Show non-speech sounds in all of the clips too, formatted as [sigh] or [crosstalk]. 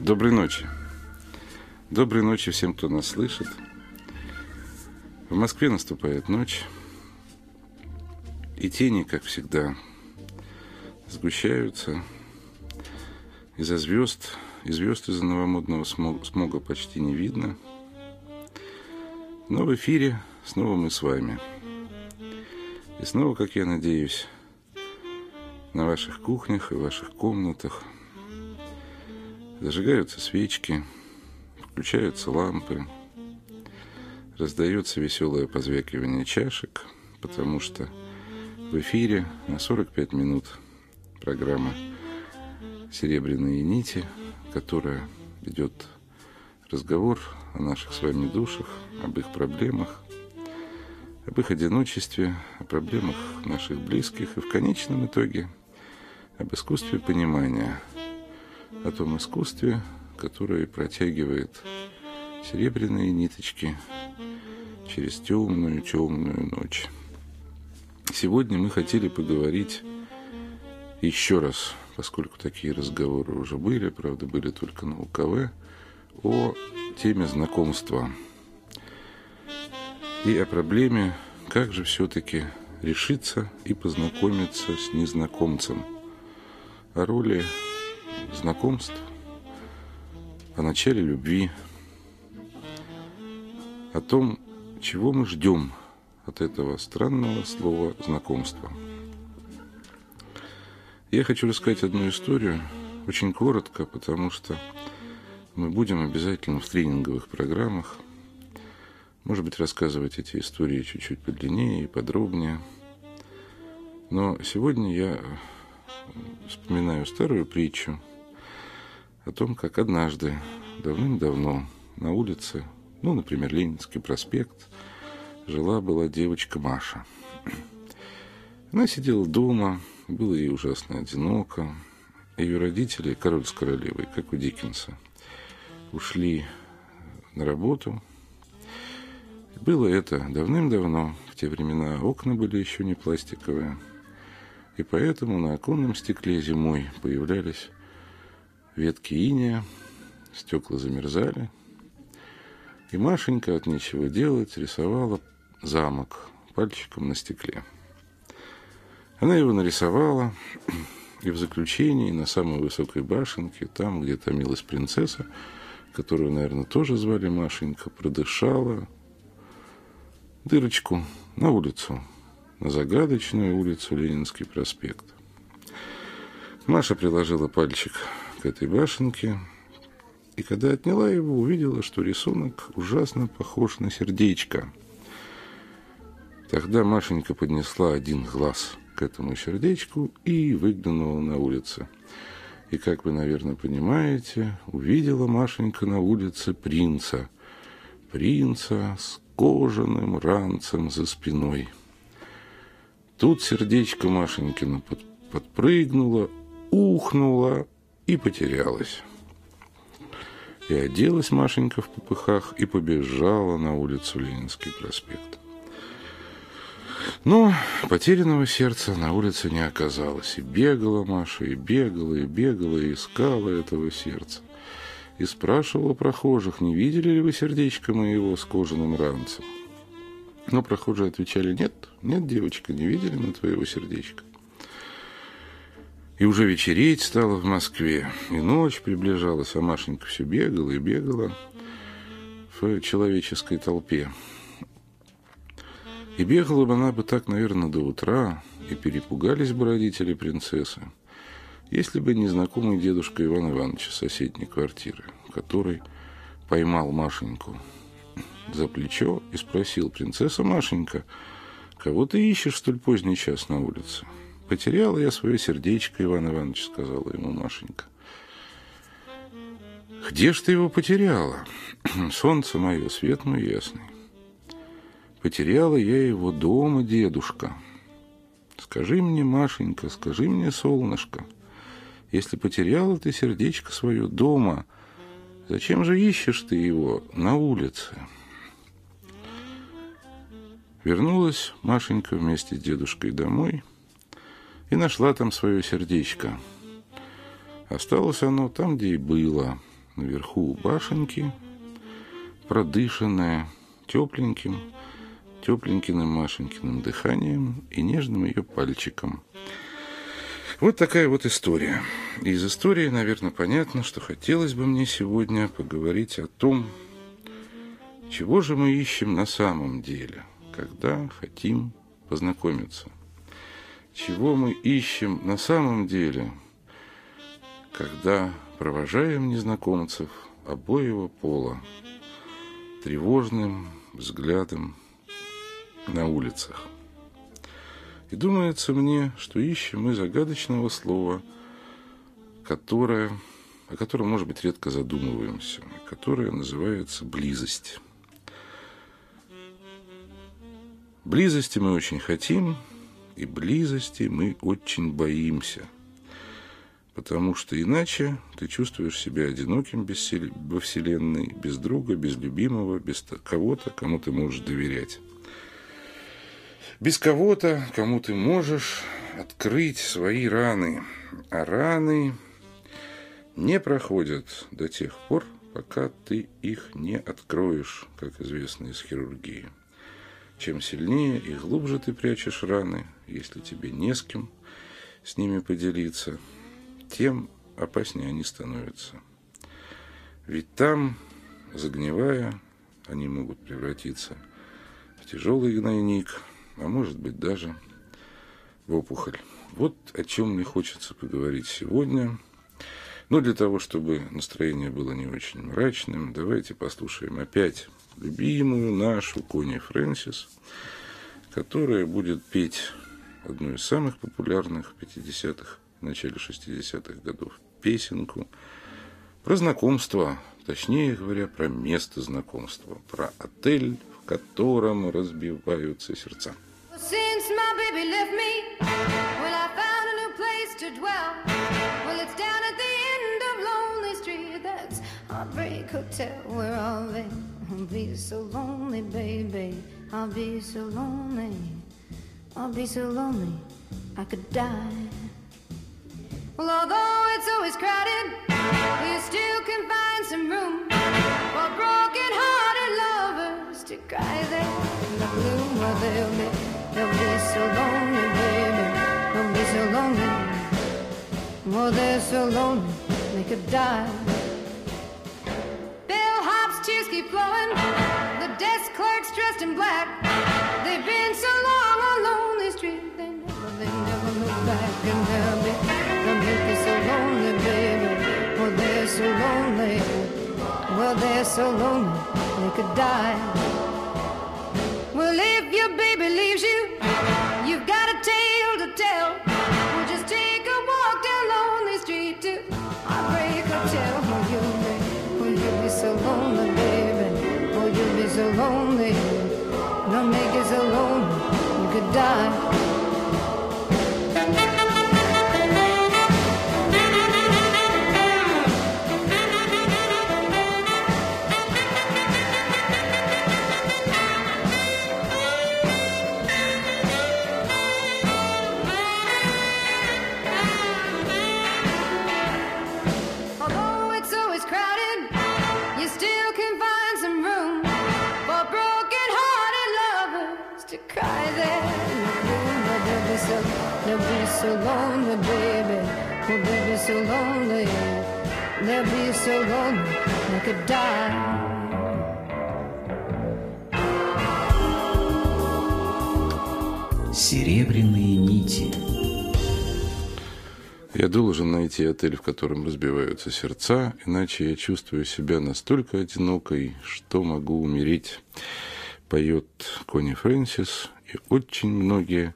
Доброй ночи. Доброй ночи всем, кто нас слышит. В Москве наступает ночь. И тени, как всегда, сгущаются. Из-за звезд, и звезд из-за новомодного смога почти не видно. Но в эфире снова мы с вами. И снова, как я надеюсь, на ваших кухнях и ваших комнатах зажигаются свечки, включаются лампы, раздается веселое позвякивание чашек, потому что в эфире на 45 минут программа «Серебряные нити», которая ведет разговор о наших с вами душах, об их проблемах, об их одиночестве, о проблемах наших близких и в конечном итоге об искусстве понимания, о том искусстве, которое протягивает серебряные ниточки через темную-темную ночь. Сегодня мы хотели поговорить еще раз, поскольку такие разговоры уже были, правда, были только на УКВ, о теме знакомства и о проблеме, как же все-таки решиться и познакомиться с незнакомцем, о роли знакомств, о начале любви, о том, чего мы ждем от этого странного слова знакомства. Я хочу рассказать одну историю, очень коротко, потому что мы будем обязательно в тренинговых программах, может быть, рассказывать эти истории чуть-чуть подлиннее и подробнее. Но сегодня я вспоминаю старую притчу о том, как однажды, давным-давно, на улице, ну, например, Ленинский проспект, жила-была девочка Маша. [clears throat] Она сидела дома, было ей ужасно одиноко. Ее родители, король с королевой, как у Диккенса, ушли на работу. Было это давным-давно, в те времена окна были еще не пластиковые. И поэтому на оконном стекле зимой появлялись ветки иния, стекла замерзали. И Машенька от нечего делать рисовала замок пальчиком на стекле. Она его нарисовала, и в заключении на самой высокой башенке, там, где томилась принцесса, которую, наверное, тоже звали Машенька, продышала дырочку на улицу, на загадочную улицу Ленинский проспект. Маша приложила пальчик к этой башенке, и когда отняла его, увидела, что рисунок ужасно похож на сердечко. Тогда Машенька поднесла один глаз к этому сердечку и выглянула на улицу. И, как вы, наверное, понимаете, увидела Машенька на улице принца. Принца с кожаным ранцем за спиной. Тут сердечко Машенькина под, подпрыгнуло, ухнуло и потерялась. И оделась Машенька в попыхах и побежала на улицу Ленинский проспект. Но потерянного сердца на улице не оказалось. И бегала Маша, и бегала, и бегала, и искала этого сердца. И спрашивала прохожих, не видели ли вы сердечко моего с кожаным ранцем. Но прохожие отвечали, нет, нет, девочка, не видели мы твоего сердечка. И уже вечереть стало в Москве, и ночь приближалась, а Машенька все бегала и бегала в человеческой толпе. И бегала бы она бы так, наверное, до утра, и перепугались бы родители принцессы, если бы незнакомый дедушка Иван Иванович соседней квартиры, который поймал Машеньку за плечо и спросил, принцесса Машенька, кого ты ищешь столь поздний час на улице? Потеряла я свое сердечко, Иван Иванович, сказала ему Машенька. Где ж ты его потеряла? [clears throat] Солнце мое, свет мой ясный. Потеряла я его дома, дедушка. Скажи мне, Машенька, скажи мне, солнышко, если потеряла ты сердечко свое дома, зачем же ищешь ты его на улице? Вернулась Машенька вместе с дедушкой домой – и нашла там свое сердечко. Осталось оно там, где и было, наверху у башенки, продышанная тепленьким, тепленьким Машенькиным дыханием и нежным ее пальчиком. Вот такая вот история. И из истории, наверное, понятно, что хотелось бы мне сегодня поговорить о том, чего же мы ищем на самом деле, когда хотим познакомиться. Чего мы ищем на самом деле, когда провожаем незнакомцев обоего пола тревожным взглядом на улицах. И думается мне, что ищем мы загадочного слова, которое, о котором, может быть, редко задумываемся, которое называется близость. Близости мы очень хотим, и близости мы очень боимся. Потому что иначе ты чувствуешь себя одиноким во Вселенной, без друга, без любимого, без кого-то, кому ты можешь доверять. Без кого-то, кому ты можешь открыть свои раны. А раны не проходят до тех пор, пока ты их не откроешь, как известно из хирургии. Чем сильнее и глубже ты прячешь раны, если тебе не с кем с ними поделиться, тем опаснее они становятся. Ведь там, загнивая, они могут превратиться в тяжелый гнойник, а может быть даже в опухоль. Вот о чем мне хочется поговорить сегодня. Но для того, чтобы настроение было не очень мрачным, давайте послушаем опять любимую нашу Кони Фрэнсис, которая будет петь одну из самых популярных 50-х, в начале 60-х годов песенку про знакомство, точнее говоря, про место знакомства, про отель, в котором разбиваются сердца. Be so lonely, baby. I'll be so lonely. I'll be so lonely, I could die. Well, although it's always crowded, you still can find some room for broken-hearted lovers to cry there in the gloom. Well, they'll be, they'll be so lonely, baby. They'll be so lonely. Well, they're so lonely, they could die. Bellhop's tears keep flowing. The desk clerk's dressed in black. Lonely. Well, they're so lonely, they could die. Well, if your baby leaves you, you've got a tale to tell. Well, just take a walk down lonely street to Heartbreak Hotel. Oh, you'll be, well, you'll be so lonely, baby. Oh, you'll be so lonely. They'll make you so lonely, you could die. Well, be so lonely. They'll be so lonely they could die. Серебряные нити. Я должен найти отель, в котором разбиваются сердца, иначе я чувствую себя настолько одинокой, что могу умереть. Поет Кони Фрэнсис, и очень многие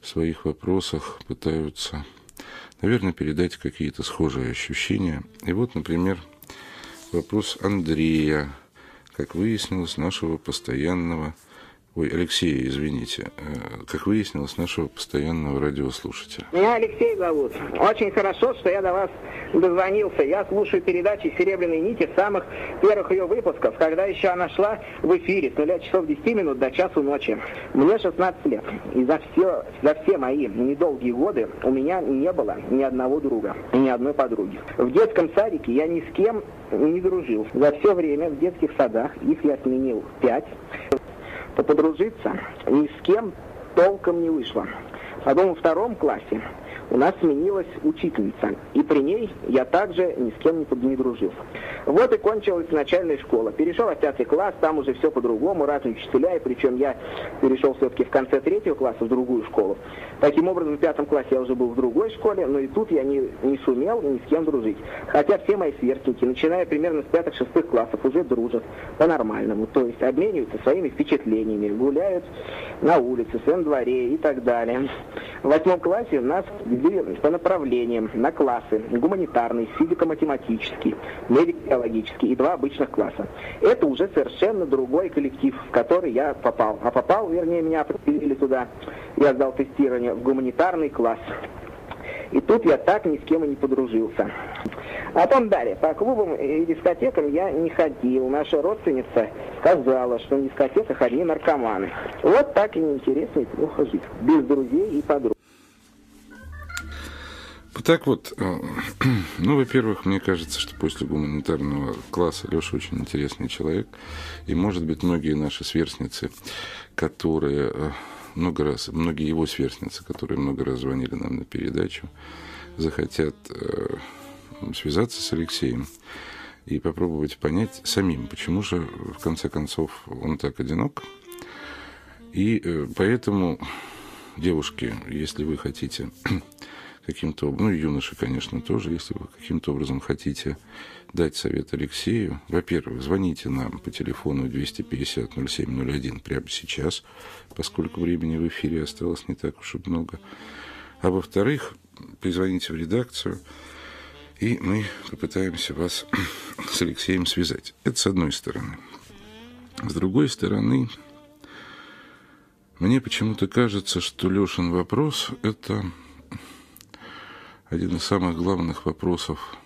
в своих вопросах пытаются, наверное, передать какие-то схожие ощущения. И вот, например, вопрос Андрея, как выяснилось, нашего постоянного Ой, Алексей, извините, э, как выяснилось, нашего постоянного радиослушателя. Меня Алексей зовут. Очень хорошо, что я до вас дозвонился. Я слушаю передачи «Серебряные нити» самых первых ее выпусков, когда еще она шла в эфире с 0 часов 10 минут до часу ночи. Мне 16 лет, и за все, за все мои недолгие годы у меня не было ни одного друга ни одной подруги. В детском садике я ни с кем не дружил. За все время в детских садах их я сменил пять то подружиться ни с кем толком не вышло. Потом во втором классе у нас сменилась учительница, и при ней я также ни с кем не, дружил. Вот и кончилась начальная школа. Перешел в пятый класс, там уже все по-другому, разные учителя, и причем я перешел все-таки в конце третьего класса в другую школу. Таким образом, в пятом классе я уже был в другой школе, но и тут я не, не сумел ни с кем дружить. Хотя все мои сверстники, начиная примерно с пятых-шестых классов, уже дружат по-нормальному, то есть обмениваются своими впечатлениями, гуляют на улице, в своем дворе и так далее. В восьмом классе у нас делили по направлениям на классы. Гуманитарный, физико-математический, медико-биологический и два обычных класса. Это уже совершенно другой коллектив, в который я попал. А попал, вернее, меня определили туда. Я сдал тестирование в гуманитарный класс. И тут я так ни с кем и не подружился. А потом далее. По клубам и дискотекам я не ходил. Наша родственница сказала, что на дискотеках одни наркоманы. Вот так и неинтересно и плохо жить. Без друзей и подруг. Так вот, э, [clears throat] ну, во-первых, мне кажется, что после гуманитарного класса Леша очень интересный человек. И, может быть, многие наши сверстницы, которые э, много раз, многие его сверстницы, которые много раз звонили нам на передачу, захотят э, связаться с Алексеем и попробовать понять самим, почему же, в конце концов, он так одинок. И поэтому, девушки, если вы хотите [clears throat] каким-то образом, ну и юноши, конечно, тоже, если вы каким-то образом хотите дать совет Алексею, во-первых, звоните нам по телефону 250-0701 прямо сейчас, поскольку времени в эфире осталось не так уж и много. А во-вторых, позвоните в редакцию, и мы попытаемся вас [clears throat] с Алексеем связать. Это с одной стороны. С другой стороны, мне почему-то кажется, что Лешин вопрос – это один из самых главных вопросов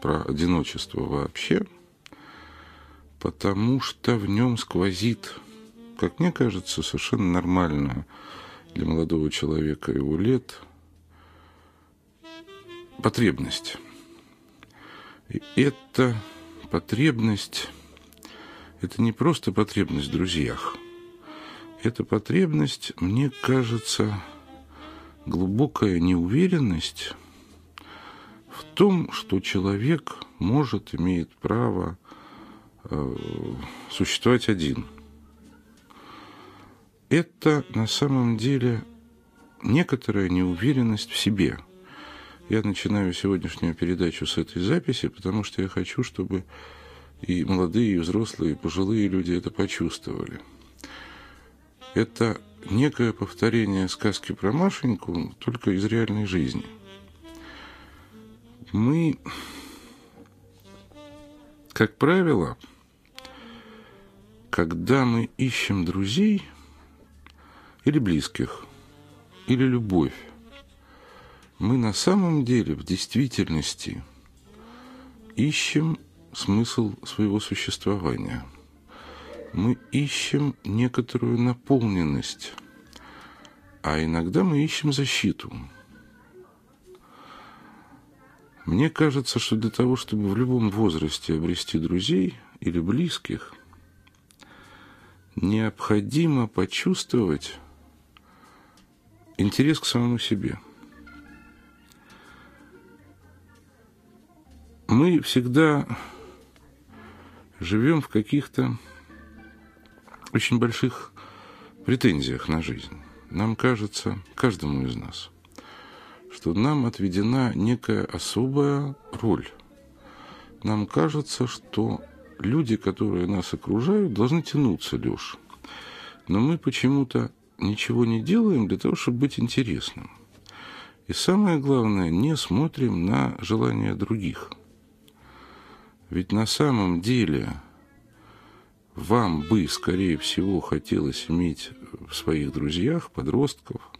про одиночество вообще, потому что в нем сквозит, как мне кажется, совершенно нормально для молодого человека его лет потребность. И эта потребность, это не просто потребность в друзьях. Это потребность, мне кажется, глубокая неуверенность в том, что человек может, имеет право э, существовать один. Это на самом деле некоторая неуверенность в себе. Я начинаю сегодняшнюю передачу с этой записи, потому что я хочу, чтобы и молодые, и взрослые, и пожилые люди это почувствовали. Это некое повторение сказки про Машеньку, только из реальной жизни – мы, как правило, когда мы ищем друзей или близких, или любовь, мы на самом деле в действительности ищем смысл своего существования. Мы ищем некоторую наполненность, а иногда мы ищем защиту – мне кажется, что для того, чтобы в любом возрасте обрести друзей или близких, необходимо почувствовать интерес к самому себе. Мы всегда живем в каких-то очень больших претензиях на жизнь. Нам кажется, каждому из нас – что нам отведена некая особая роль. Нам кажется, что люди, которые нас окружают, должны тянуться, Леш. Но мы почему-то ничего не делаем для того, чтобы быть интересным. И самое главное, не смотрим на желания других. Ведь на самом деле вам бы, скорее всего, хотелось иметь в своих друзьях подростков,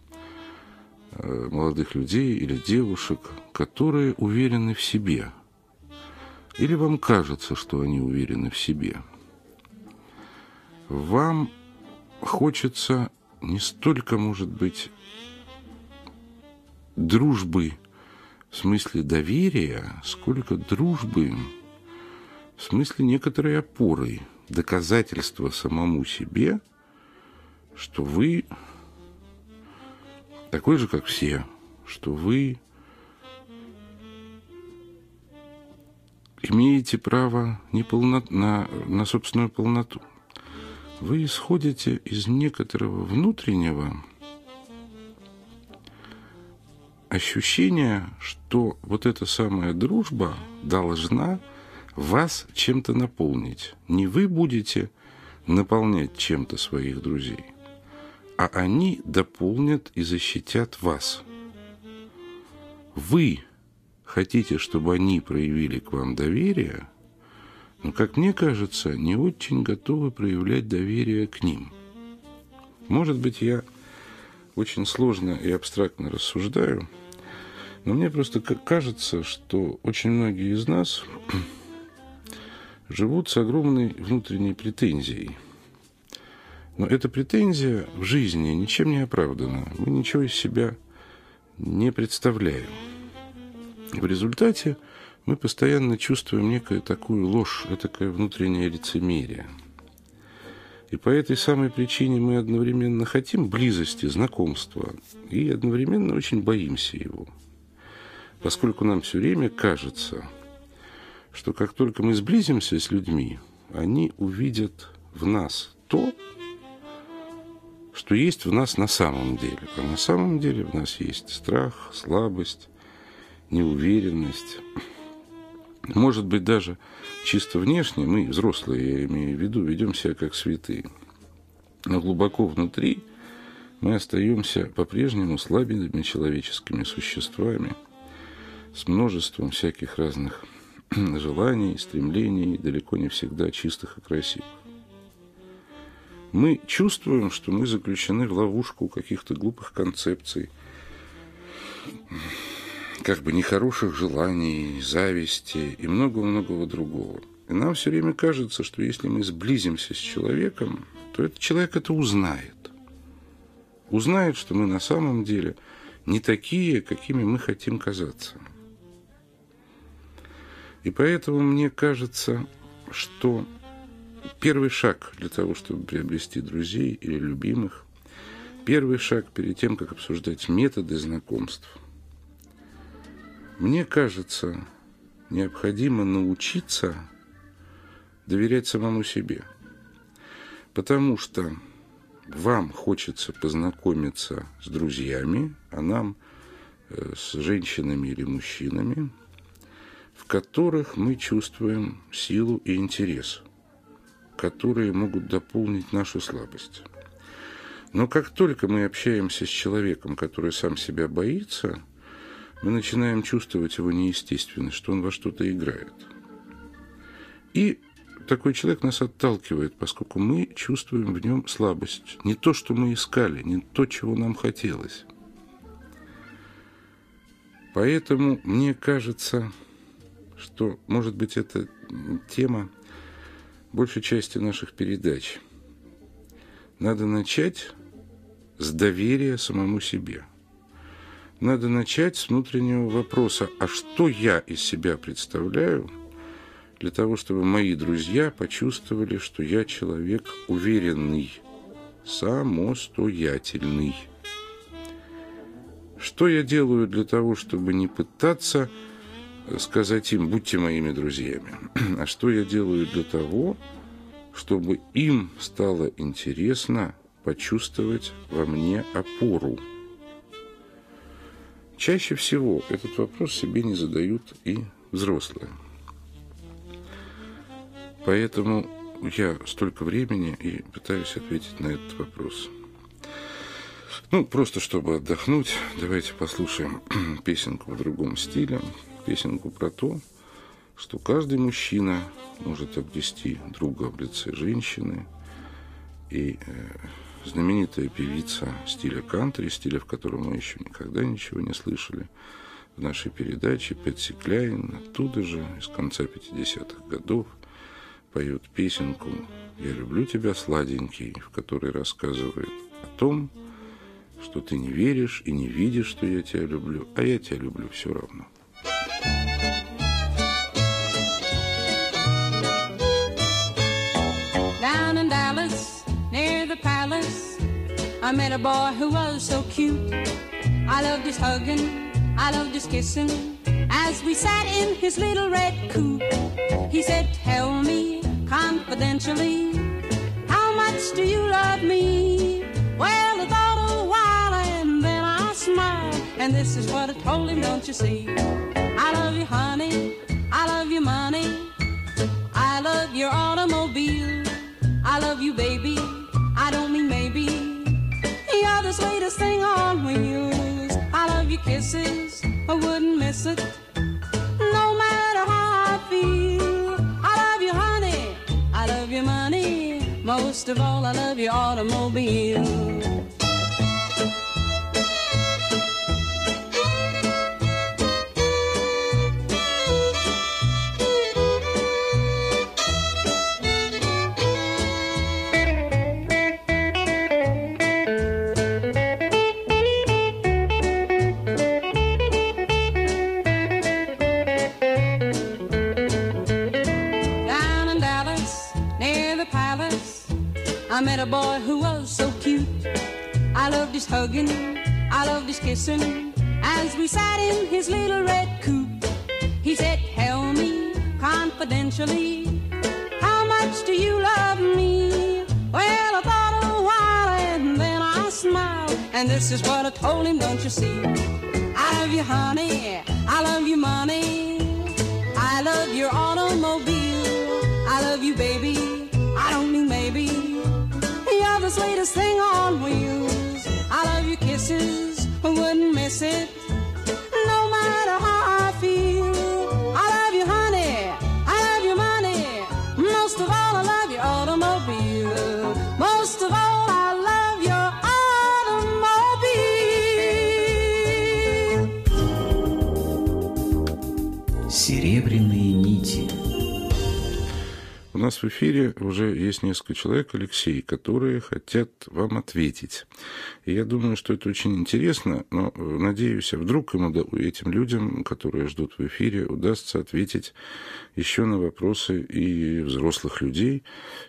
молодых людей или девушек, которые уверены в себе. Или вам кажется, что они уверены в себе. Вам хочется не столько, может быть, дружбы в смысле доверия, сколько дружбы в смысле некоторой опоры – доказательство самому себе, что вы такой же, как все, что вы имеете право неполно, на, на собственную полноту. Вы исходите из некоторого внутреннего ощущения, что вот эта самая дружба должна вас чем-то наполнить. Не вы будете наполнять чем-то своих друзей, а они дополнят и защитят вас. Вы хотите, чтобы они проявили к вам доверие, но, как мне кажется, не очень готовы проявлять доверие к ним. Может быть, я очень сложно и абстрактно рассуждаю, но мне просто кажется, что очень многие из нас [clears throat] живут с огромной внутренней претензией. Но эта претензия в жизни ничем не оправдана. Мы ничего из себя не представляем. В результате мы постоянно чувствуем некую такую ложь, такое внутреннее лицемерие. И по этой самой причине мы одновременно хотим близости, знакомства, и одновременно очень боимся его. Поскольку нам все время кажется, что как только мы сблизимся с людьми, они увидят в нас то, что есть в нас на самом деле. А на самом деле в нас есть страх, слабость, неуверенность. Может быть, даже чисто внешне мы, взрослые, я имею в виду, ведем себя как святые. Но глубоко внутри мы остаемся по-прежнему слабыми человеческими существами с множеством всяких разных [clears throat] желаний, стремлений, далеко не всегда чистых и красивых. Мы чувствуем, что мы заключены в ловушку каких-то глупых концепций, как бы нехороших желаний, зависти и много-многого другого. И нам все время кажется, что если мы сблизимся с человеком, то этот человек это узнает. Узнает, что мы на самом деле не такие, какими мы хотим казаться – и поэтому мне кажется, что первый шаг для того, чтобы приобрести друзей или любимых, первый шаг перед тем, как обсуждать методы знакомств, мне кажется, необходимо научиться доверять самому себе. Потому что вам хочется познакомиться с друзьями, а нам э, с женщинами или мужчинами – в которых мы чувствуем силу и интерес, которые могут дополнить нашу слабость. Но как только мы общаемся с человеком, который сам себя боится, мы начинаем чувствовать его неестественность, что он во что-то играет. И такой человек нас отталкивает, поскольку мы чувствуем в нем слабость. Не то, что мы искали, не то, чего нам хотелось. Поэтому мне кажется, что, может быть, это тема большей части наших передач. Надо начать с доверия самому себе. Надо начать с внутреннего вопроса, а что я из себя представляю, для того, чтобы мои друзья почувствовали, что я человек уверенный, самостоятельный. Что я делаю для того, чтобы не пытаться сказать им, будьте моими друзьями. [clears throat] А что я делаю для того, чтобы им стало интересно почувствовать во мне опору? Чаще всего этот вопрос себе не задают и взрослые. Поэтому я столько времени и пытаюсь ответить на этот вопрос. Ну, просто чтобы отдохнуть, давайте послушаем [clears throat] песенку в другом стиле песенку про то, что каждый мужчина может обрести друга в лице женщины. И э, знаменитая певица стиля кантри, стиля, в котором мы еще никогда ничего не слышали, в нашей передаче Пэтси Кляйн, оттуда же, из конца 50-х годов, поет песенку «Я люблю тебя, сладенький», в которой рассказывает о том, что ты не веришь и не видишь, что я тебя люблю, а я тебя люблю все равно. Met a boy who was so cute. I loved his hugging, I loved his kissing. As we sat in his little red coupe, he said, Tell me confidentially, how much do you love me? Well, I thought a while and then I smiled, and this is what I told him, don't you see? I love you, honey, I love your money, I love your automobile, I love you, baby, I don't mean maybe. The sweetest thing on wheels. I love your kisses, I wouldn't miss it. No matter how I feel, I love you, honey. I love your money. Most of all, I love your automobile. Hugging, I loved his kissing. As we sat in his little red coupe, he said, Tell me confidentially, how much do you love me? Well, I thought a while and then I smiled, and this is what I told him, don't you see? I love you, honey, I love you, money. I love your automobile. I love you, baby. I don't mean maybe. You're the sweetest thing on wheels. I wouldn't miss it в эфире уже есть несколько человек, Алексей, которые хотят вам ответить. И я думаю, что это очень интересно, но э, надеюсь, а вдруг им, этим людям, которые ждут в эфире, удастся ответить еще на вопросы и взрослых людей,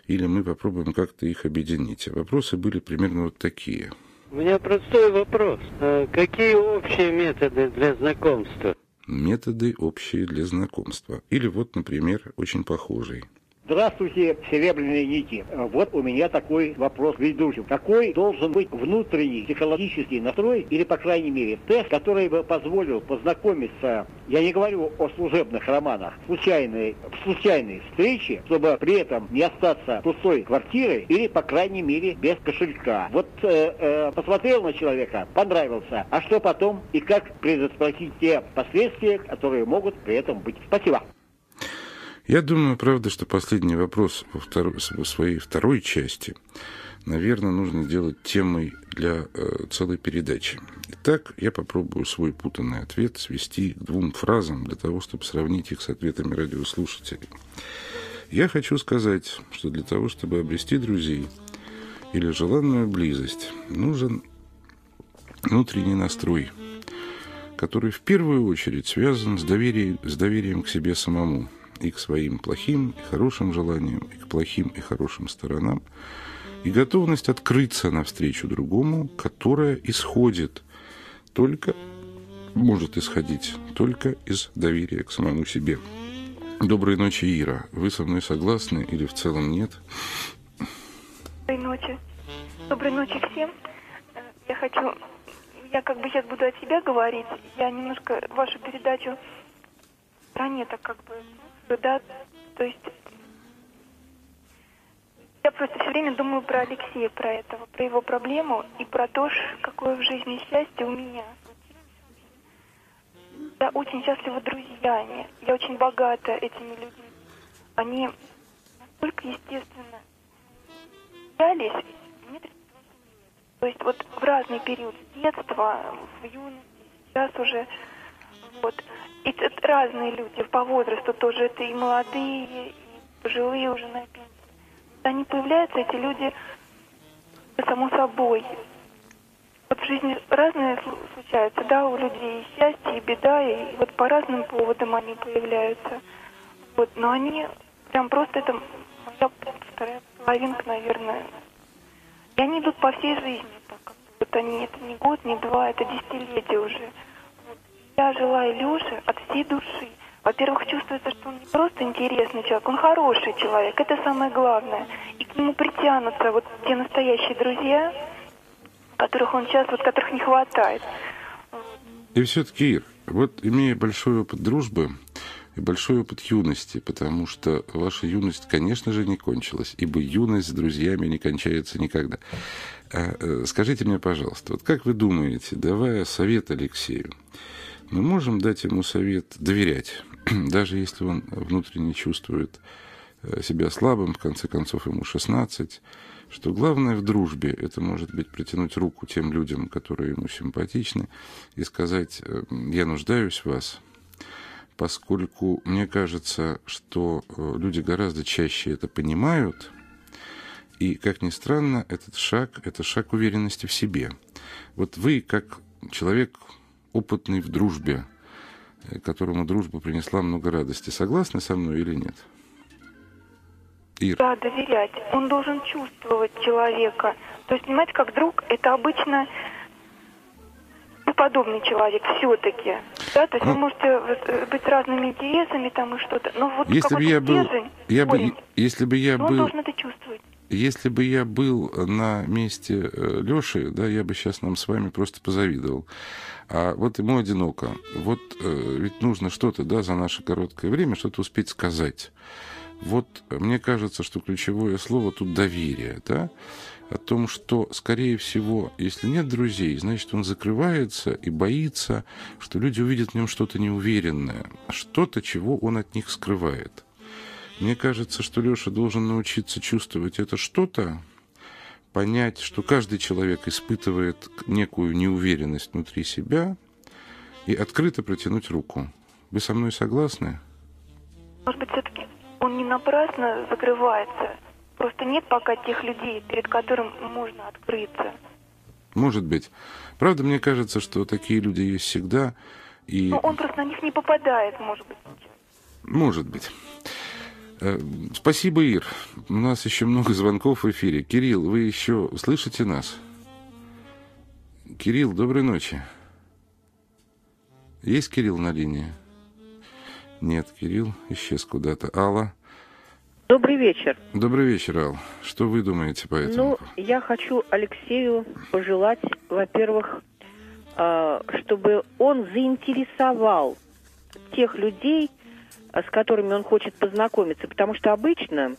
или мы попробуем как-то их объединить. А вопросы были примерно вот такие. У меня простой вопрос. А Какие общие методы для знакомства? Методы общие для знакомства. Или вот, например, очень похожий. Здравствуйте, серебряные нити. Вот у меня такой вопрос к ведущим. Какой должен быть внутренний психологический настрой, или, по крайней мере, тест, который бы позволил познакомиться, я не говорю о служебных романах, случайной, случайной встрече, чтобы при этом не остаться пустой квартирой или, по крайней мере, без кошелька. Вот э, э, посмотрел на человека, понравился, а что потом и как предотвратить те последствия, которые могут при этом быть. Спасибо. Я думаю, правда, что последний вопрос во второй, своей второй части, наверное, нужно делать темой для э, целой передачи. Итак, я попробую свой путанный ответ свести к двум фразам для того, чтобы сравнить их с ответами радиослушателей. Я хочу сказать, что для того, чтобы обрести друзей или желанную близость, нужен внутренний настрой, который в первую очередь связан с доверием, с доверием к себе самому и к своим плохим и хорошим желаниям, и к плохим и хорошим сторонам, и готовность открыться навстречу другому, которая исходит только, может исходить только из доверия к самому себе. Доброй ночи, Ира. Вы со мной согласны или в целом нет? Доброй ночи. Доброй ночи всем. Э, Я хочу, я как бы сейчас буду от себя говорить. Я немножко вашу передачу в стране так как бы, да, то есть я просто все время думаю про Алексея, про этого, про его проблему и про то, какое в жизни счастье у меня. Я очень счастлива друзьями. Я очень богата этими людьми. Они настолько естественно общались. Мне 38 лет. То есть вот в разный период с детства, в юности, сейчас уже. Вот. И это разные люди по возрасту тоже. Это и молодые, и пожилые уже на пенсии. Они появляются, эти люди, само собой. Вот в жизни разные слу- случаются, да, у людей и счастье, и беда, и вот по разным поводам они появляются. Вот, но они прям просто это моя вторая половинка, наверное. И они идут по всей жизни, так вот они, это не год, не два, это десятилетия уже. Я желаю Леше от всей души. Во-первых, чувствуется, что он не просто интересный человек, он хороший человек, это самое главное. И к нему притянутся вот те настоящие друзья, которых он сейчас, вот которых не хватает. И все-таки, вот имея большой опыт дружбы и большой опыт юности, потому что ваша юность, конечно же, не кончилась, ибо юность с друзьями не кончается никогда. А, э, Скажите мне, пожалуйста, вот как вы думаете, давая совет Алексею, мы можем дать ему совет доверять, [clears throat] даже если он внутренне чувствует э, себя слабым, в конце концов ему 16, что главное в дружбе это может быть протянуть руку тем людям, которые ему симпатичны, и сказать э, «я нуждаюсь в вас», поскольку мне кажется, что э, люди гораздо чаще это понимают, и, как ни странно, этот шаг – это шаг уверенности в себе. Вот вы, как человек опытный в дружбе, э, которому дружба принесла много радости, согласны со мной или нет? Ир, Да, доверять. Он должен чувствовать человека. То есть, понимаете, как друг, это обычно подобный человек все-таки. Да, то есть Ну, вы можете э, быть с разными интересами там и что-то. Но вот если бы я был, стержень, я бы, если бы я он был, должен это чувствовать. если бы я был на месте Леши, да, я бы сейчас нам с вами просто позавидовал. А вот ему одиноко. Вот э, ведь нужно что-то, да, за наше короткое время что-то успеть сказать. Вот э, мне кажется, что ключевое слово тут доверие, да, о том, что, скорее всего, если нет друзей, значит, он закрывается и боится, что люди увидят в нем что-то неуверенное, что-то, чего он от них скрывает. Мне кажется, что Леша должен научиться чувствовать это что-то, понять, что каждый человек испытывает некую неуверенность внутри себя и открыто протянуть руку. Вы со мной согласны? Может быть, все-таки он не напрасно закрывается. Просто нет пока тех людей, перед которым можно открыться. Может быть. Правда, мне кажется, что такие люди есть всегда. И... Но он просто на них не попадает, может быть. Может быть. Э, Спасибо, Ир. У нас еще много звонков в эфире. Кирилл, вы еще слышите нас? Кирилл, доброй ночи. Есть Кирилл на линии? Нет, Кирилл исчез куда-то. Алла. Добрый вечер. Добрый вечер, Ал. Что вы думаете по этому? Ну, я хочу Алексею пожелать, во-первых, э, чтобы он заинтересовал тех людей, с которыми он хочет познакомиться, потому что обычно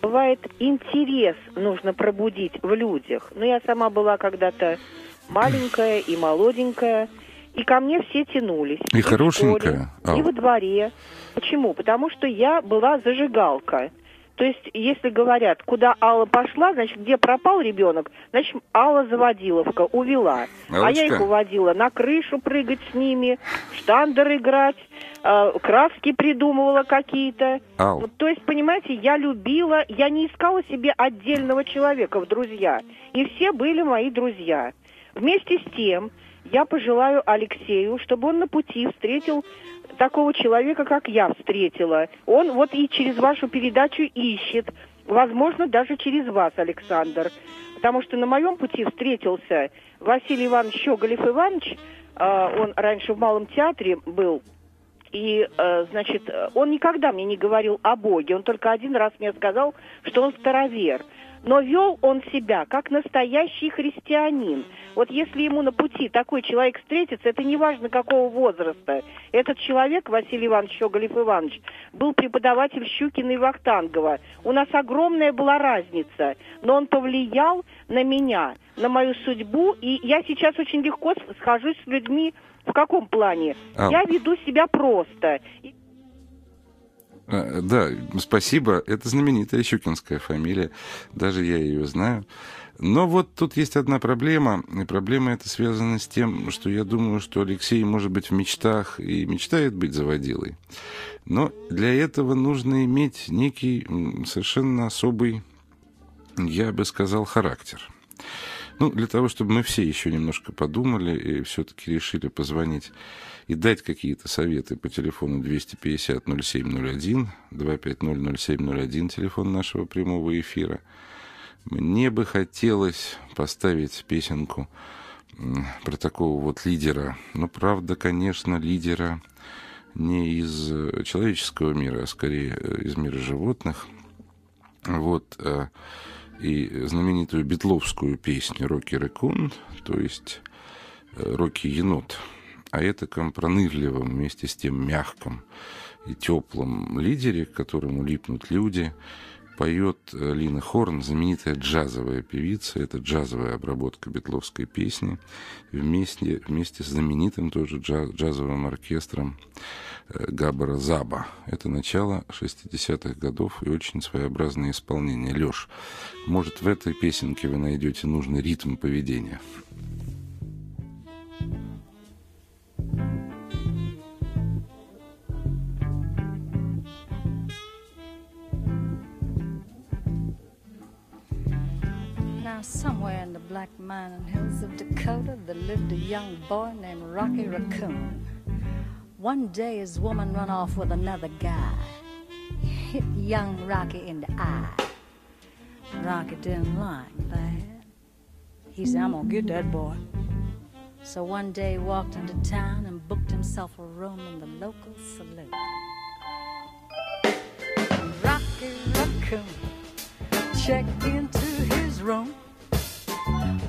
бывает интерес нужно пробудить в людях. Но я сама была когда-то маленькая и молоденькая, и ко мне все тянулись. И в хорошенькая, школе, и Ал. во дворе. Почему? Потому что я была зажигалка. То есть, если говорят, куда Алла пошла, значит, где пропал ребенок, значит, Алла Заводиловка увела. А я их уводила на крышу прыгать с ними, в штандер играть, краски придумывала какие-то. Вот, то есть, понимаете, я любила, я не искала себе отдельного человека в друзья. И все были мои друзья. Вместе с тем, я пожелаю Алексею, чтобы он на пути встретил такого человека, как я встретила. Он вот и через вашу передачу ищет. Возможно, даже через вас, Александр. Потому что на моем пути встретился Василий Иванович Щеголев Иванович. э, он раньше в Малом театре был. И, э, значит, он никогда мне не говорил о Боге. Он только один раз мне сказал, что он старовер. Но вел он себя как настоящий христианин. Вот если ему на пути такой человек встретится, это не важно какого возраста. Этот человек, Василий Иванович Щеголев Иванович, был преподаватель Щукина и Вахтангова. У нас огромная была разница, но он повлиял на меня, на мою судьбу, и я сейчас очень легко схожусь с людьми В каком плане? А. Я веду себя просто. А, Да, спасибо. Это знаменитая щукинская фамилия. Даже я ее знаю. Но вот тут есть одна проблема. И проблема эта связана с тем, что я думаю, что Алексей, может быть, в мечтах и мечтает быть заводилой. Но для этого нужно иметь некий совершенно особый, я бы сказал, характер. Ну, для того, чтобы мы все еще немножко подумали и все-таки решили позвонить и дать какие-то советы по телефону 250-0701, 250-0701, телефон нашего прямого эфира. Мне бы хотелось поставить песенку про такого вот лидера. Ну, правда, конечно, лидера не из э, человеческого мира, а скорее э, из мира животных. Вот, э, и знаменитую битловскую песню «Рокки Рэкун», то есть э, «Рокки Енот», а это пронырливом, вместе с тем мягком и теплом лидере, к которому липнут люди, поет э, Лина Хорн, знаменитая джазовая певица. Это джазовая обработка битловской песни вместе, вместе с знаменитым тоже джаз- джазовым оркестром э, Габбара Заба. Это начало 60-х годов и очень своеобразное исполнение. Леш, может, в этой песенке вы найдете нужный ритм поведения? Somewhere in the black mining hills of Dakota, there lived a young boy named Rocky Raccoon. One day, his woman run off with another guy, hit young Rocky in the eye. Rocky didn't like that. He said, I'm gonna get that boy. So one day, he walked into town and booked himself a room in the local saloon. Rocky Raccoon checked into his room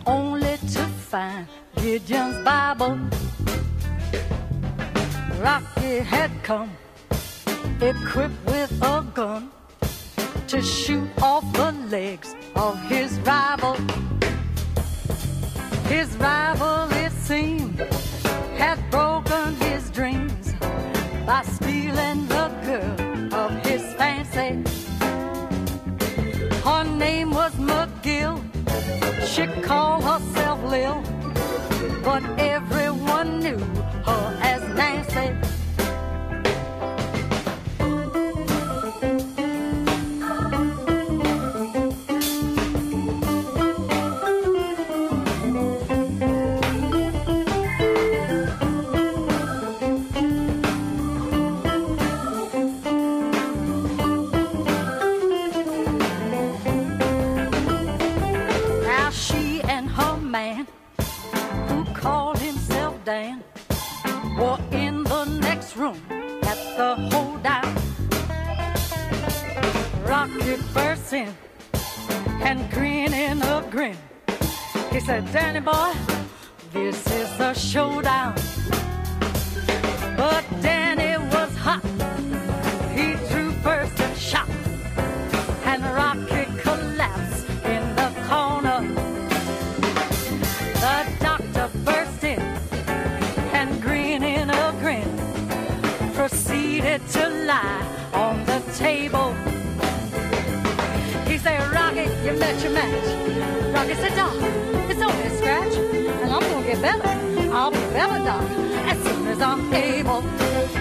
only to find Gideon's Bible. Rocky had come equipped with a gun to shoot off the legs of his rival. His rival, it seemed, had broken his dreams by stealing the She called herself Lil, but everyone knew her as Nancy. In and grinning a grin. He said, Danny boy, this is a showdown. But Danny was hot. You met your match. Rocky said, Doc, it's only a scratch, and I'm gonna get better. I'll be better, Doc, as soon as I'm able.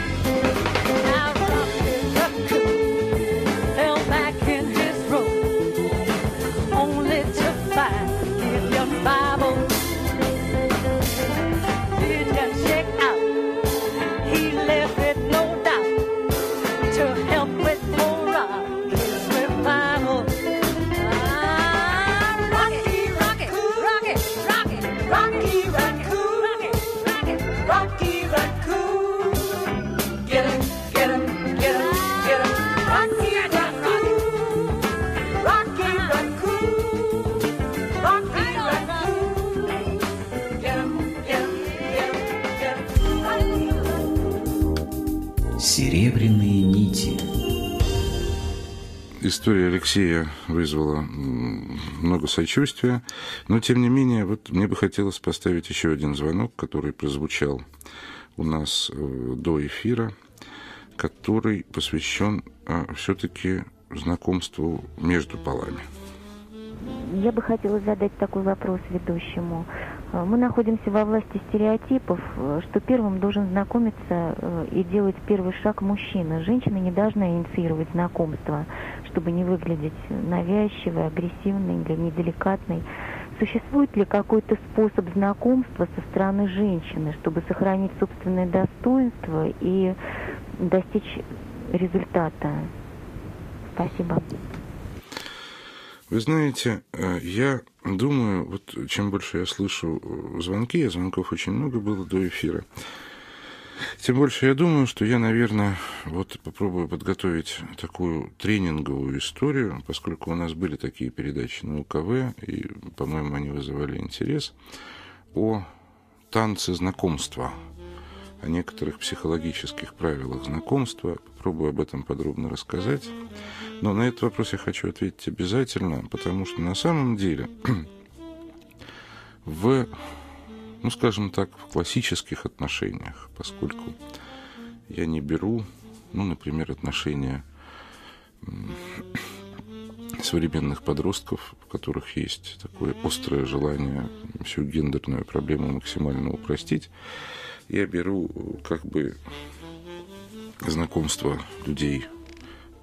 История Алексея вызвала много сочувствия, но тем не менее, вот мне бы хотелось поставить еще один звонок, который прозвучал у нас э, до эфира, который посвящен а, все-таки знакомству между полами. Я бы хотела задать такой вопрос ведущему. Э, мы находимся во власти стереотипов, э, что первым должен знакомиться э, и делать первый шаг мужчина. Женщина не должна инициировать знакомство, чтобы не выглядеть навязчивой, агрессивной или неделикатной. Существует ли какой-то способ знакомства со стороны женщины, чтобы сохранить собственное достоинство и достичь результата? Спасибо. Вы знаете, э, я думаю, вот чем больше я слышу э, звонки, а звонков очень много было до эфира, тем больше я думаю, что я, наверное, вот попробую подготовить такую тренинговую историю, поскольку у нас были такие передачи на УКВ, и, по-моему, они вызывали интерес, о танце знакомства, о некоторых психологических правилах знакомства. Попробую об этом подробно рассказать. Но на этот вопрос я хочу ответить обязательно, потому что на самом деле [clears throat] в, ну скажем так, в классических отношениях, поскольку я не беру, ну, например, отношения современных подростков, у которых есть такое острое желание всю гендерную проблему максимально упростить, я беру как бы знакомство людей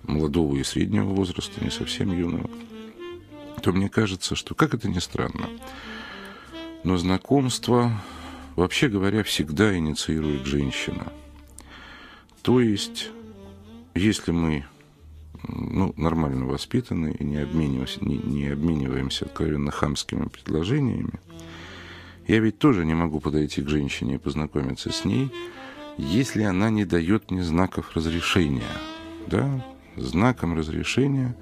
молодого и среднего возраста, не совсем юного, то мне кажется, что, как это ни странно, но знакомство, вообще говоря, всегда инициирует женщина. То есть, если мы ну, нормально воспитаны и не обмениваемся, не, не обмениваемся откровенно хамскими предложениями, я ведь тоже не могу подойти к женщине и познакомиться с ней, если она не дает мне знаков разрешения. Да? Знаком разрешения,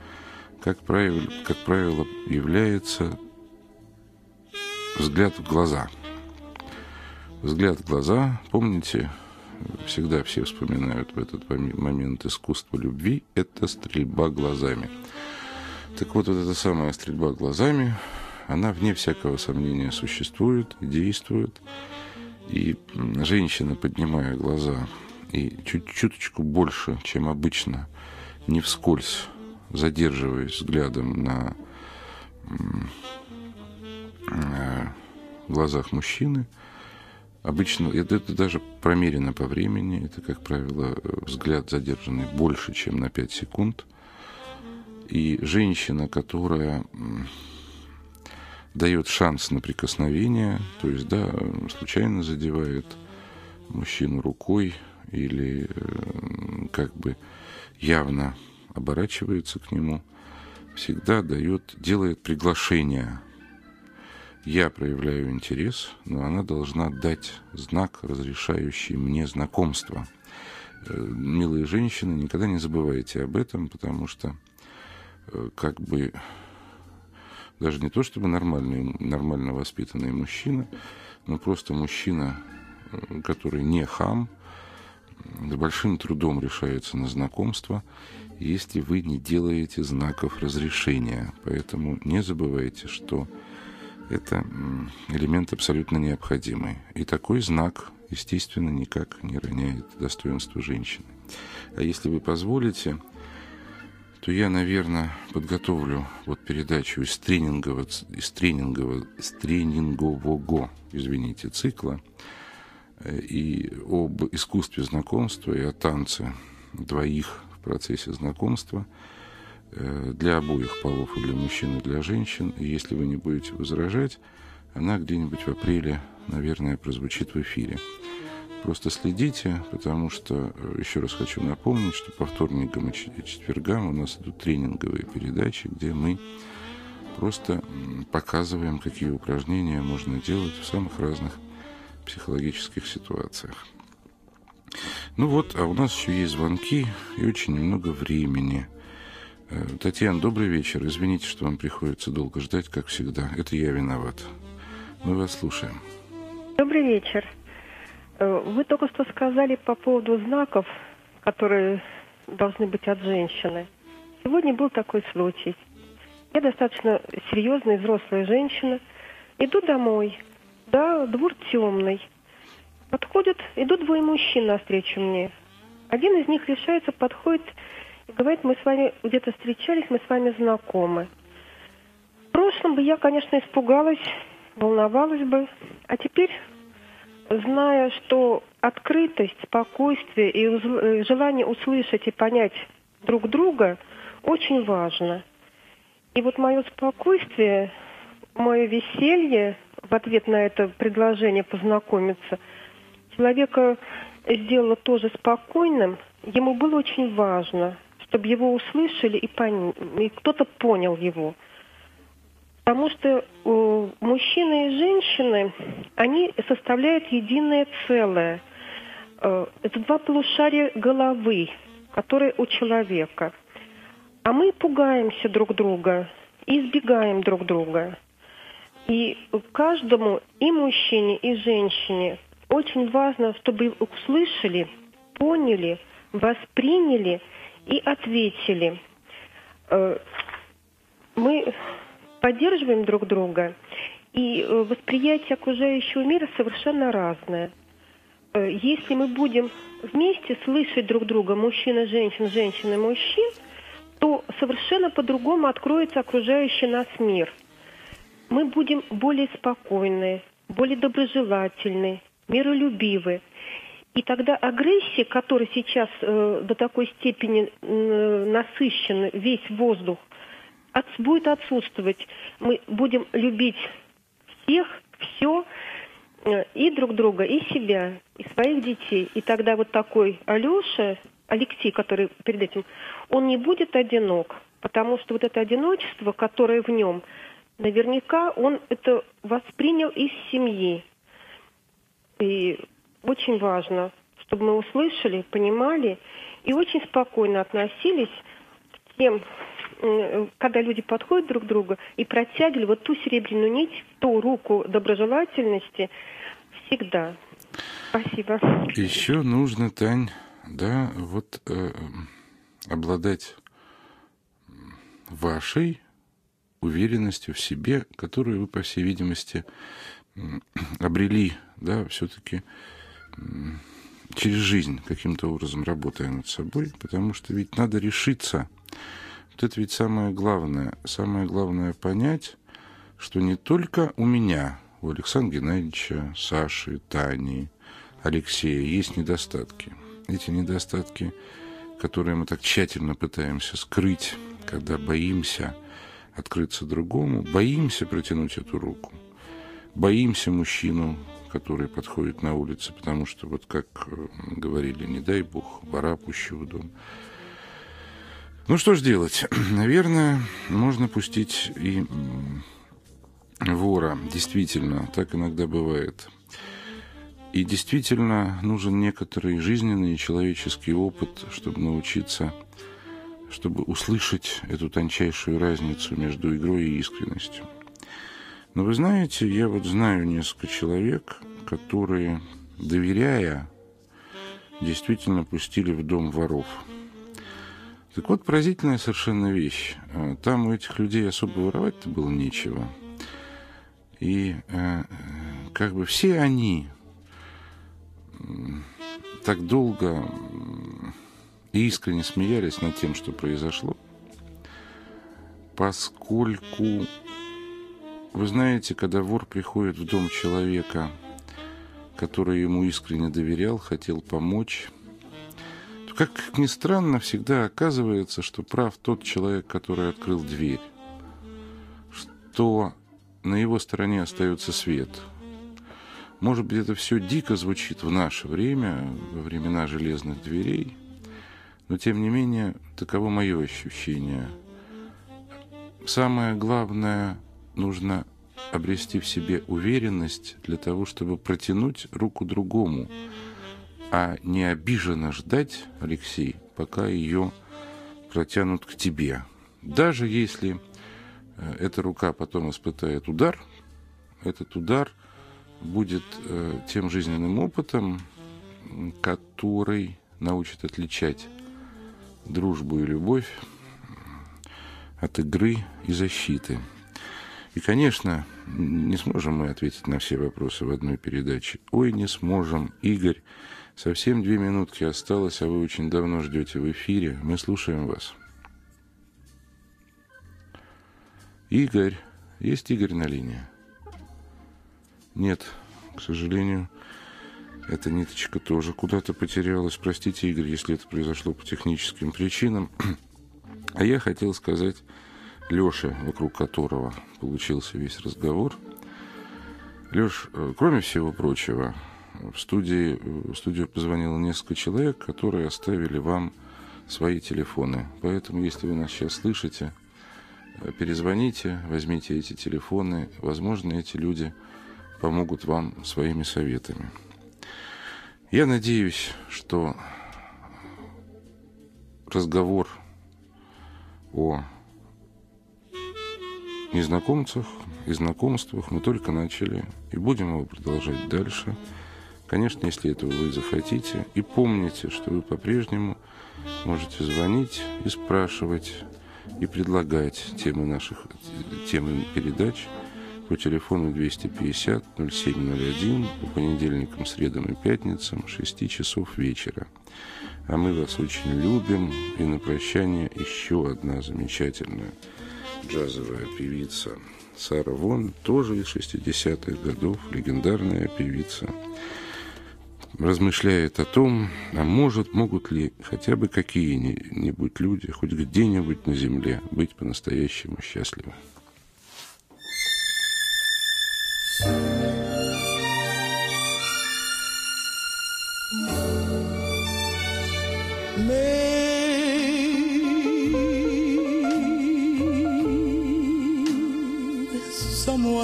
как правило, как правило, является взгляд в глаза. Взгляд в глаза, помните, всегда все вспоминают в этот момент искусство любви, это стрельба глазами. Так вот, вот эта самая стрельба глазами, она, вне всякого сомнения, существует, действует. И женщина, поднимая глаза и чуть чуточку больше, чем обычно, не вскользь задерживаясь взглядом на, на глазах мужчины, обычно это, это даже промерено по времени, это, как правило, взгляд задержанный больше, чем на 5 секунд. И женщина, которая дает шанс на прикосновение, то есть, да, случайно задевает мужчину рукой или э, как бы явно оборачивается к нему, всегда дает, делает приглашение. Я проявляю интерес, но она должна дать знак, разрешающий мне знакомство. Э, милые женщины, никогда не забывайте об этом, потому что э, как бы даже не то чтобы нормальный, нормально воспитанный мужчина, но просто мужчина, э, который не хам, с большим трудом решается на знакомство, если вы не делаете знаков разрешения. Поэтому не забывайте, что это элемент абсолютно необходимый. И такой знак, естественно, никак не роняет достоинство женщины. А если вы позволите, то я, наверное, подготовлю вот передачу из тренингового, из тренингового, из тренингового, извините, цикла э, и об искусстве знакомства и о танце двоих в процессе знакомства для обоих полов, и для мужчин, и для женщин. И если вы не будете возражать, она где-нибудь в апреле, наверное, прозвучит в эфире. Просто следите, потому что, э, еще раз хочу напомнить, что по вторникам и четвергам у нас идут тренинговые передачи, где мы просто показываем, какие упражнения можно делать в самых разных психологических ситуациях. Ну вот, а у нас еще есть звонки и очень немного времени. Э, Татьяна, добрый вечер. Извините, что вам приходится долго ждать, как всегда. Это я виноват. Мы вас слушаем. Добрый вечер. Э, вы только что сказали по поводу знаков, которые должны быть от женщины. Сегодня был такой случай. Я достаточно серьезная взрослая женщина. Иду домой. Да, двор темный. Подходят, идут двое мужчин навстречу мне. Один из них решается, подходит говорит, мы с вами где-то встречались, мы с вами знакомы. В прошлом бы я, конечно, испугалась, волновалась бы. А теперь, зная, что открытость, спокойствие и уз- желание услышать и понять друг друга очень важно. И вот мое спокойствие, мое веселье в ответ на это предложение познакомиться, человека сделало тоже спокойным. Ему было очень важно, чтобы его услышали и, пон... и кто-то понял его. Потому что э, мужчины и женщины, они составляют единое целое. Э, это два полушария головы, которые у человека. А мы пугаемся друг друга и избегаем друг друга. И каждому, и мужчине, и женщине, очень важно, чтобы услышали, поняли, восприняли и ответили. Э, Мы поддерживаем друг друга, и э, восприятие окружающего мира совершенно разное. Э, Если мы будем вместе слышать друг друга, мужчина, женщин, женщина, мужчин, то совершенно по-другому откроется окружающий нас мир. Мы будем более спокойны, более доброжелательны, миролюбивы. И тогда агрессия, которая сейчас э, до такой степени э, насыщена весь воздух, от- будет отсутствовать. Мы будем любить всех, все, э, и друг друга, и себя, и своих детей. И тогда вот такой Алеша, Алексей, который перед этим, он не будет одинок, потому что вот это одиночество, которое в нем, наверняка он это воспринял из семьи. И очень важно, чтобы мы услышали, понимали и очень спокойно относились к тем, когда люди подходят друг к другу и протягивали вот ту серебряную нить, ту руку доброжелательности всегда. Спасибо. Еще нужно, Тань, да, вот э, обладать вашей уверенностью в себе, которую вы, по всей видимости, обрели, да, все-таки через жизнь, каким-то образом работая над собой, потому что ведь надо решиться. Вот это ведь самое главное. Самое главное понять, что не только у меня, у Александра Геннадьевича, Саши, Тани, Алексея есть недостатки. Эти недостатки, которые мы так тщательно пытаемся скрыть, когда боимся открыться другому, боимся протянуть эту руку, боимся мужчину, который подходит на улице, потому что, вот как э, говорили, не дай бог, вора пущу в дом. Ну что ж делать? [clears throat] Наверное, можно пустить и вора. Действительно, так иногда бывает. И действительно нужен некоторый жизненный и человеческий опыт, чтобы научиться, чтобы услышать эту тончайшую разницу между игрой и искренностью. Но вы знаете, я вот знаю несколько человек, которые, доверяя, действительно пустили в дом воров. Так вот, поразительная совершенно вещь. Э, Там у этих людей особо воровать-то было нечего. И э, как бы все они так долго и искренне смеялись над тем, что произошло, поскольку, вы знаете, когда вор приходит в дом человека, который ему искренне доверял, хотел помочь, то, как ни странно, всегда оказывается, что прав тот человек, который открыл дверь, что на его стороне остается свет. Может быть, это все дико звучит в наше время, во времена железных дверей, но тем не менее, таково мое ощущение. Самое главное, нужно обрести в себе уверенность для того, чтобы протянуть руку другому, а не обиженно ждать, Алексей, пока ее протянут к тебе. Даже если э, эта рука потом испытает удар, этот удар будет э, тем жизненным опытом, который научит отличать дружбу и любовь, от игры и защиты. И, конечно, не сможем мы ответить на все вопросы в одной передаче. Ой, не сможем. Игорь, совсем две минутки осталось, а вы очень давно ждете в эфире. Мы слушаем вас. Игорь. Есть Игорь на линии? Нет, к сожалению, эта ниточка тоже куда-то потерялась. Простите, Игорь, если это произошло по техническим причинам. [clears throat] А я хотел сказать Лёше, вокруг которого получился весь разговор. Лёш, э, кроме всего прочего, в, студии, в студию позвонило несколько человек, которые оставили вам свои телефоны. Поэтому, если вы нас сейчас слышите, э, перезвоните, возьмите эти телефоны. Возможно, эти люди помогут вам своими советами. Я надеюсь, что разговор о незнакомцах и знакомствах мы только начали и будем его продолжать дальше. Конечно, если этого вы захотите. И помните, что вы по-прежнему можете звонить и спрашивать, и предлагать темы наших темы передач по телефону 250 0701 по понедельникам, средам и пятницам 6 часов вечера. А мы вас очень любим. И на прощание еще одна замечательная джазовая певица Сара Вон, тоже из 60-х годов, легендарная певица, размышляет о том, а может, могут ли хотя бы какие-нибудь люди хоть где-нибудь на земле быть по-настоящему счастливы. someone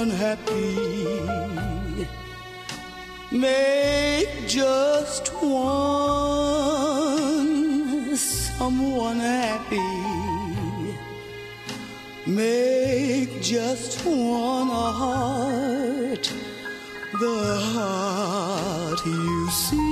happy. Make just one someone happy. Make just one heart the heart you see.